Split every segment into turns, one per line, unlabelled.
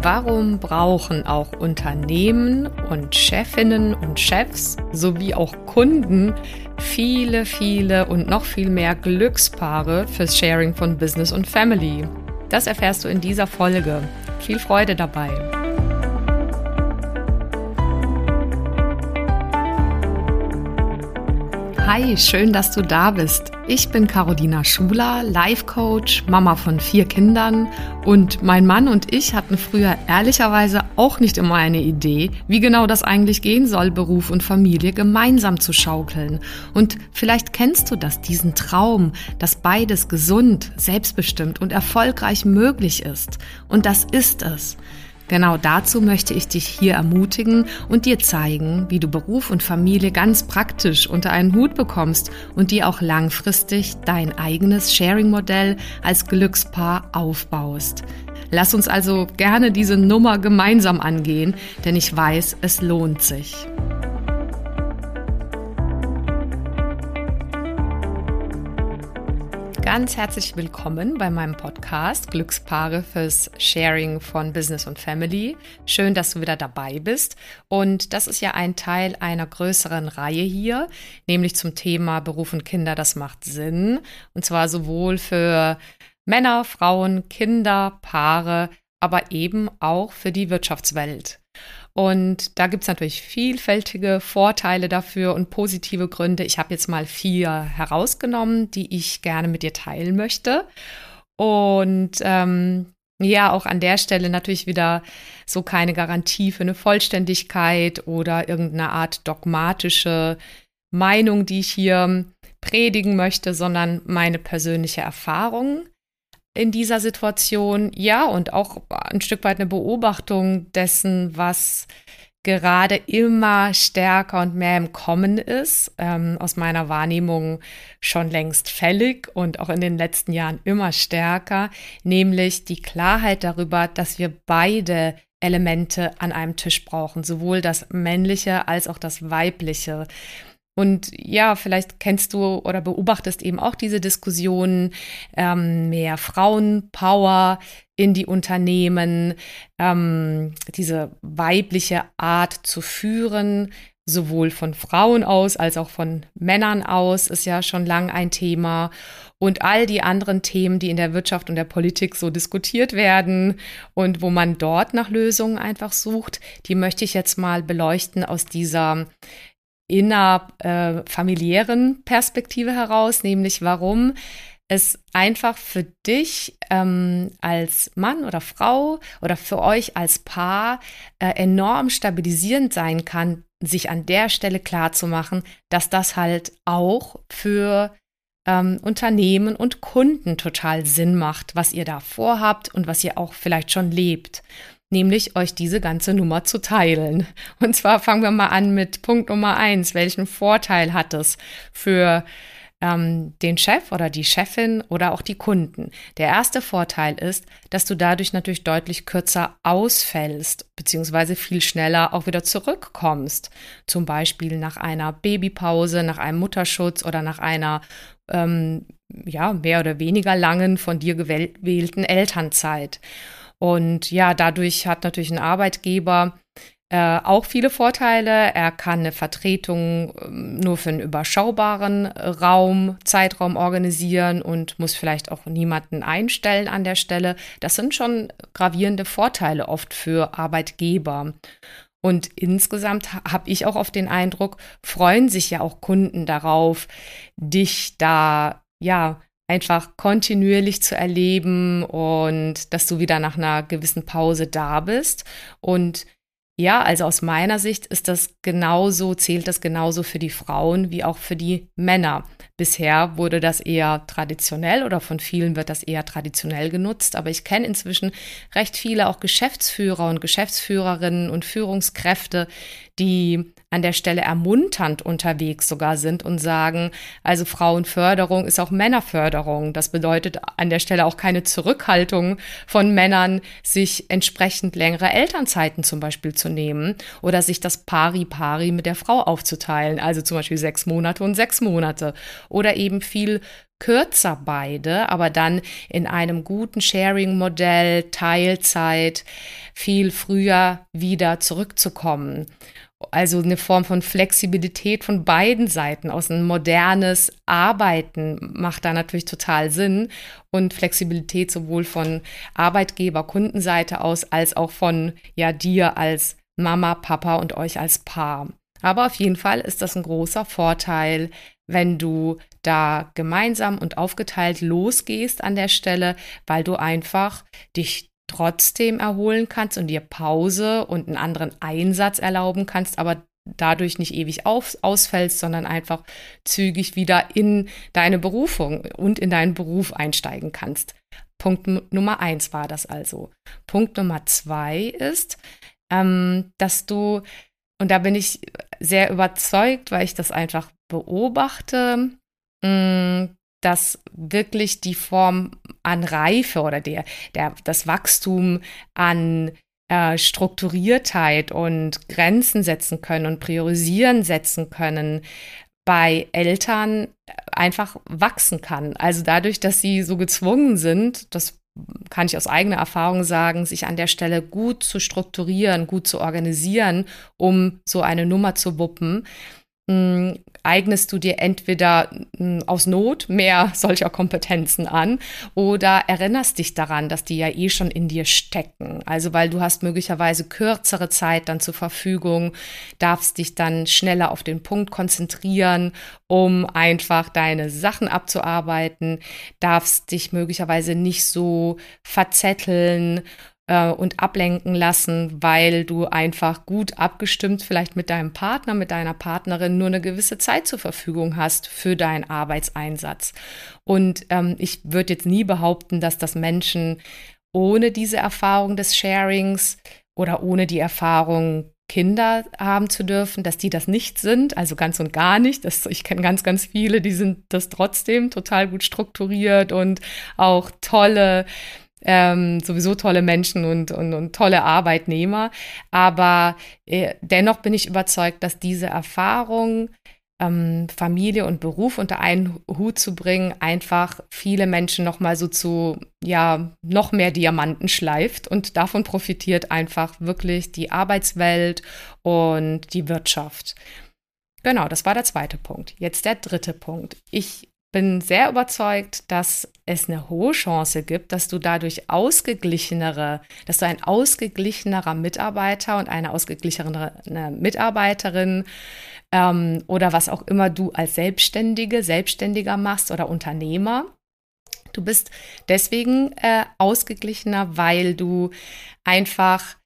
Warum brauchen auch Unternehmen und Chefinnen und Chefs sowie auch Kunden viele, viele und noch viel mehr Glückspaare fürs Sharing von Business und Family? Das erfährst du in dieser Folge. Viel Freude dabei! Hi, schön, dass du da bist. Ich bin Carolina Schuler, Life Coach, Mama von vier Kindern und mein Mann und ich hatten früher ehrlicherweise auch nicht immer eine Idee, wie genau das eigentlich gehen soll, Beruf und Familie gemeinsam zu schaukeln. Und vielleicht kennst du das, diesen Traum, dass beides gesund, selbstbestimmt und erfolgreich möglich ist. Und das ist es. Genau dazu möchte ich dich hier ermutigen und dir zeigen, wie du Beruf und Familie ganz praktisch unter einen Hut bekommst und dir auch langfristig dein eigenes Sharing-Modell als Glückspaar aufbaust. Lass uns also gerne diese Nummer gemeinsam angehen, denn ich weiß, es lohnt sich. Ganz herzlich willkommen bei meinem Podcast Glückspaare fürs Sharing von Business und Family. Schön, dass du wieder dabei bist. Und das ist ja ein Teil einer größeren Reihe hier, nämlich zum Thema Beruf und Kinder, das macht Sinn. Und zwar sowohl für Männer, Frauen, Kinder, Paare, aber eben auch für die Wirtschaftswelt. Und da gibt es natürlich vielfältige Vorteile dafür und positive Gründe. Ich habe jetzt mal vier herausgenommen, die ich gerne mit dir teilen möchte. Und ähm, ja, auch an der Stelle natürlich wieder so keine Garantie für eine Vollständigkeit oder irgendeine Art dogmatische Meinung, die ich hier predigen möchte, sondern meine persönliche Erfahrung in dieser Situation. Ja, und auch ein Stück weit eine Beobachtung dessen, was gerade immer stärker und mehr im Kommen ist, ähm, aus meiner Wahrnehmung schon längst fällig und auch in den letzten Jahren immer stärker, nämlich die Klarheit darüber, dass wir beide Elemente an einem Tisch brauchen, sowohl das männliche als auch das weibliche. Und ja, vielleicht kennst du oder beobachtest eben auch diese Diskussionen, ähm, mehr Frauenpower in die Unternehmen, ähm, diese weibliche Art zu führen, sowohl von Frauen aus als auch von Männern aus, ist ja schon lang ein Thema. Und all die anderen Themen, die in der Wirtschaft und der Politik so diskutiert werden und wo man dort nach Lösungen einfach sucht, die möchte ich jetzt mal beleuchten aus dieser innerfamiliären äh, Perspektive heraus, nämlich warum es einfach für dich ähm, als Mann oder Frau oder für euch als Paar äh, enorm stabilisierend sein kann, sich an der Stelle klar zu machen, dass das halt auch für ähm, Unternehmen und Kunden total Sinn macht, was ihr da vorhabt und was ihr auch vielleicht schon lebt nämlich euch diese ganze Nummer zu teilen. Und zwar fangen wir mal an mit Punkt Nummer eins. Welchen Vorteil hat es für ähm, den Chef oder die Chefin oder auch die Kunden? Der erste Vorteil ist, dass du dadurch natürlich deutlich kürzer ausfällst, beziehungsweise viel schneller auch wieder zurückkommst. Zum Beispiel nach einer Babypause, nach einem Mutterschutz oder nach einer ähm, ja, mehr oder weniger langen von dir gewählten Elternzeit. Und ja, dadurch hat natürlich ein Arbeitgeber äh, auch viele Vorteile. Er kann eine Vertretung äh, nur für einen überschaubaren Raum, Zeitraum organisieren und muss vielleicht auch niemanden einstellen an der Stelle. Das sind schon gravierende Vorteile oft für Arbeitgeber. Und insgesamt habe ich auch oft den Eindruck, freuen sich ja auch Kunden darauf, dich da ja einfach kontinuierlich zu erleben und dass du wieder nach einer gewissen Pause da bist. Und ja, also aus meiner Sicht ist das genauso, zählt das genauso für die Frauen wie auch für die Männer. Bisher wurde das eher traditionell oder von vielen wird das eher traditionell genutzt, aber ich kenne inzwischen recht viele auch Geschäftsführer und Geschäftsführerinnen und Führungskräfte, die an der Stelle ermunternd unterwegs sogar sind und sagen, also Frauenförderung ist auch Männerförderung. Das bedeutet an der Stelle auch keine Zurückhaltung von Männern, sich entsprechend längere Elternzeiten zum Beispiel zu nehmen oder sich das Pari-Pari mit der Frau aufzuteilen, also zum Beispiel sechs Monate und sechs Monate oder eben viel kürzer beide, aber dann in einem guten Sharing-Modell, Teilzeit, viel früher wieder zurückzukommen. Also eine Form von Flexibilität von beiden Seiten aus. Ein modernes Arbeiten macht da natürlich total Sinn und Flexibilität sowohl von Arbeitgeber, Kundenseite aus als auch von ja dir als Mama, Papa und euch als Paar. Aber auf jeden Fall ist das ein großer Vorteil, wenn du da gemeinsam und aufgeteilt losgehst an der Stelle, weil du einfach dich trotzdem erholen kannst und dir Pause und einen anderen Einsatz erlauben kannst, aber dadurch nicht ewig auf, ausfällst, sondern einfach zügig wieder in deine Berufung und in deinen Beruf einsteigen kannst. Punkt Nummer eins war das also. Punkt Nummer zwei ist, ähm, dass du, und da bin ich sehr überzeugt, weil ich das einfach beobachte, mh, mm, dass wirklich die Form an Reife oder der, der, das Wachstum an äh, Strukturiertheit und Grenzen setzen können und priorisieren setzen können bei Eltern einfach wachsen kann. Also dadurch, dass sie so gezwungen sind, das kann ich aus eigener Erfahrung sagen, sich an der Stelle gut zu strukturieren, gut zu organisieren, um so eine Nummer zu wuppen, mh, eignest du dir entweder mh, aus Not mehr solcher Kompetenzen an oder erinnerst dich daran, dass die ja eh schon in dir stecken. Also weil du hast möglicherweise kürzere Zeit dann zur Verfügung, darfst dich dann schneller auf den Punkt konzentrieren, um einfach deine Sachen abzuarbeiten, darfst dich möglicherweise nicht so verzetteln äh, und ablenken lassen, weil du einfach gut abgestimmt vielleicht mit deinem Partner, mit deiner Partnerin nur eine gewisse Zeit zur Verfügung hast für deinen Arbeitseinsatz. Und ähm, ich würde jetzt nie behaupten, dass das Menschen ohne diese Erfahrung des Sharings oder ohne die Erfahrung Kinder haben zu dürfen, dass die das nicht sind, also ganz und gar nicht. Das, ich kenne ganz, ganz viele, die sind das trotzdem total gut strukturiert und auch tolle ähm, sowieso tolle Menschen und, und, und tolle Arbeitnehmer. Aber äh, dennoch bin ich überzeugt, dass diese Erfahrung, ähm, Familie und Beruf unter einen Hut zu bringen, einfach viele Menschen nochmal so zu, ja, noch mehr Diamanten schleift und davon profitiert einfach wirklich die Arbeitswelt und die Wirtschaft. Genau, das war der zweite Punkt. Jetzt der dritte Punkt. Ich bin sehr überzeugt, dass es eine hohe Chance gibt, dass du dadurch ausgeglichenere, dass du ein ausgeglichenerer Mitarbeiter und eine ausgeglichenere Mitarbeiterin ähm, oder was auch immer du als Selbstständige, Selbstständiger machst oder Unternehmer. Du bist deswegen äh, ausgeglichener, weil du einfach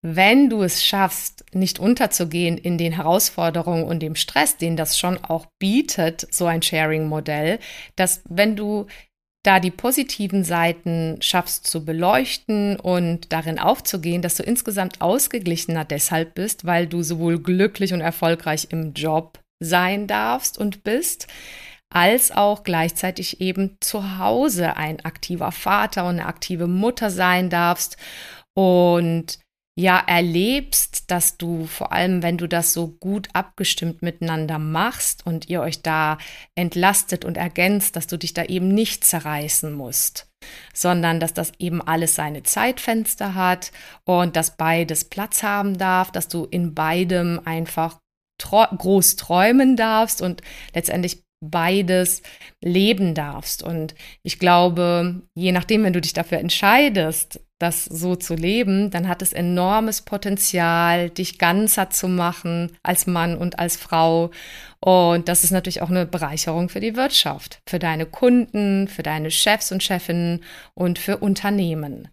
wenn du es schaffst, nicht unterzugehen in den Herausforderungen und dem Stress, den das schon auch bietet, so ein Sharing-Modell, dass wenn du da die positiven Seiten schaffst zu beleuchten und darin aufzugehen, dass du insgesamt ausgeglichener deshalb bist, weil du sowohl glücklich und erfolgreich im Job sein darfst und bist, als auch gleichzeitig eben zu Hause ein aktiver Vater und eine aktive Mutter sein darfst und ja erlebst, dass du vor allem, wenn du das so gut abgestimmt miteinander machst und ihr euch da entlastet und ergänzt, dass du dich da eben nicht zerreißen musst, sondern dass das eben alles seine Zeitfenster hat und dass beides Platz haben darf, dass du in beidem einfach groß träumen darfst und letztendlich beides leben darfst. Und ich glaube, je nachdem, wenn du dich dafür entscheidest, das so zu leben, dann hat es enormes Potenzial, dich ganzer zu machen als Mann und als Frau. Und das ist natürlich auch eine Bereicherung für die Wirtschaft, für deine Kunden, für deine Chefs und Chefinnen und für Unternehmen.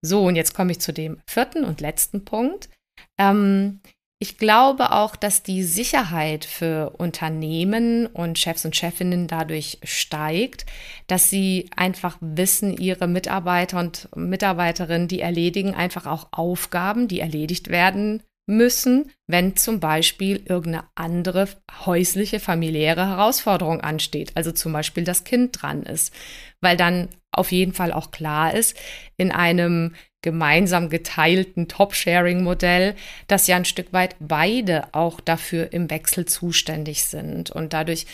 So, und jetzt komme ich zu dem vierten und letzten Punkt. Ähm, ich glaube auch, dass die Sicherheit für Unternehmen und Chefs und Chefinnen dadurch steigt, dass sie einfach wissen, ihre Mitarbeiter und Mitarbeiterinnen, die erledigen einfach auch Aufgaben, die erledigt werden müssen, wenn zum Beispiel irgendeine andere häusliche, familiäre Herausforderung ansteht, also zum Beispiel das Kind dran ist, weil dann auf jeden Fall auch klar ist, in einem gemeinsam geteilten Top-Sharing-Modell, dass ja ein Stück weit beide auch dafür im Wechsel zuständig sind und dadurch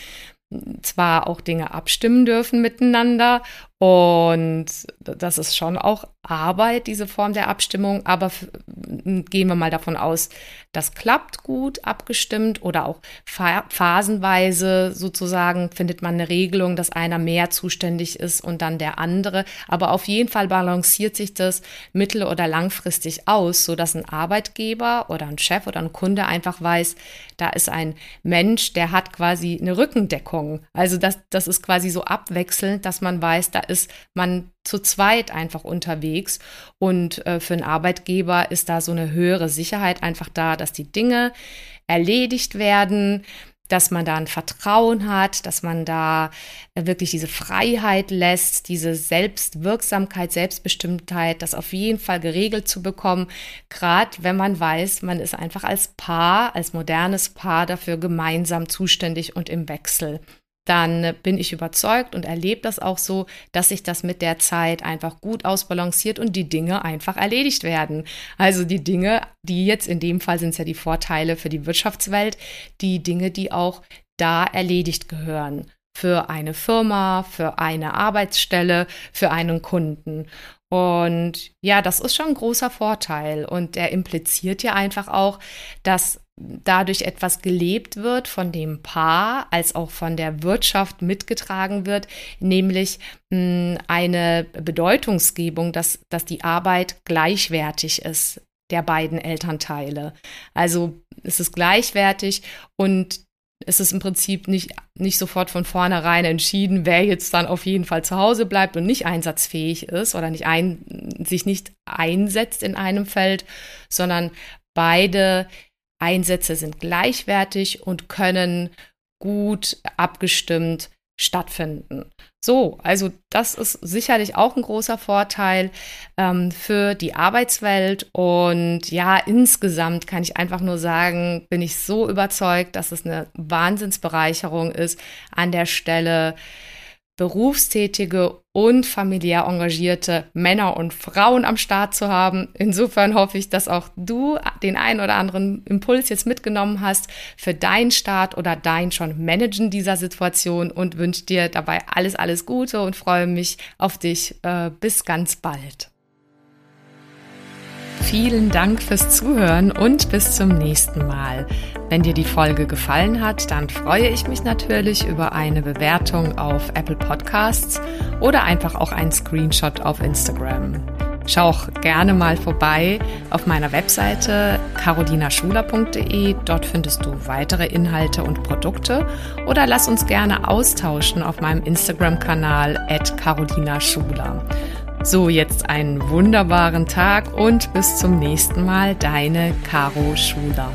zwar auch Dinge abstimmen dürfen miteinander und das ist schon auch Arbeit, diese Form der Abstimmung, aber gehen wir mal davon aus, das klappt gut abgestimmt oder auch phasenweise sozusagen findet man eine Regelung, dass einer mehr zuständig ist und dann der andere. Aber auf jeden Fall balanciert sich das mittel- oder langfristig aus, sodass ein Arbeitgeber oder ein Chef oder ein Kunde einfach weiß, da ist ein Mensch, der hat quasi eine Rückendeckung. Also das, das ist quasi so abwechselnd, dass man weiß, da ist man zu zweit einfach unterwegs. Und äh, für einen Arbeitgeber ist da so eine höhere Sicherheit einfach da, dass die Dinge erledigt werden, dass man da ein Vertrauen hat, dass man da äh, wirklich diese Freiheit lässt, diese Selbstwirksamkeit, Selbstbestimmtheit, das auf jeden Fall geregelt zu bekommen, gerade wenn man weiß, man ist einfach als Paar, als modernes Paar dafür gemeinsam zuständig und im Wechsel dann bin ich überzeugt und erlebe das auch so, dass sich das mit der Zeit einfach gut ausbalanciert und die Dinge einfach erledigt werden. Also die Dinge, die jetzt in dem Fall sind es ja die Vorteile für die Wirtschaftswelt, die Dinge, die auch da erledigt gehören. Für eine Firma, für eine Arbeitsstelle, für einen Kunden. Und ja, das ist schon ein großer Vorteil. Und der impliziert ja einfach auch, dass dadurch etwas gelebt wird von dem Paar als auch von der Wirtschaft mitgetragen wird, nämlich mh, hm, eine Bedeutungsgebung, dass, dass die Arbeit gleichwertig ist der beiden Elternteile. Also es ist gleichwertig und es ist im Prinzip nicht, nicht sofort von vornherein entschieden, wer jetzt dann auf jeden Fall zu Hause bleibt und nicht einsatzfähig ist oder nicht ein, sich nicht einsetzt in einem Feld, sondern beide Einsätze sind gleichwertig und können gut abgestimmt stattfinden. So, also das ist sicherlich auch ein großer Vorteil ähm, für die Arbeitswelt. Und ja, insgesamt kann ich einfach nur sagen, bin ich so überzeugt, dass es eine Wahnsinnsbereicherung ist, an der Stelle berufstätige und familiär engagierte Männer und Frauen am Start zu haben. Insofern hoffe ich, dass auch du den einen oder anderen Impuls jetzt mitgenommen hast für deinen Start oder dein schon Managen dieser Situation und wünsche dir dabei alles, alles Gute und freue mich auf dich. Äh, bis ganz bald. Vielen Dank fürs Zuhören und bis zum nächsten Mal. Wenn dir die Folge gefallen hat, dann freue ich mich natürlich über eine Bewertung auf Apple Podcasts oder einfach auch einen Screenshot auf Instagram. Schau auch gerne mal vorbei auf meiner Webseite carolinaschuler.de. Dort findest du weitere Inhalte und Produkte oder lass uns gerne austauschen auf meinem Instagram-Kanal at carolinaschuler. So, jetzt einen wunderbaren Tag und bis zum nächsten Mal, deine Caro Schuler.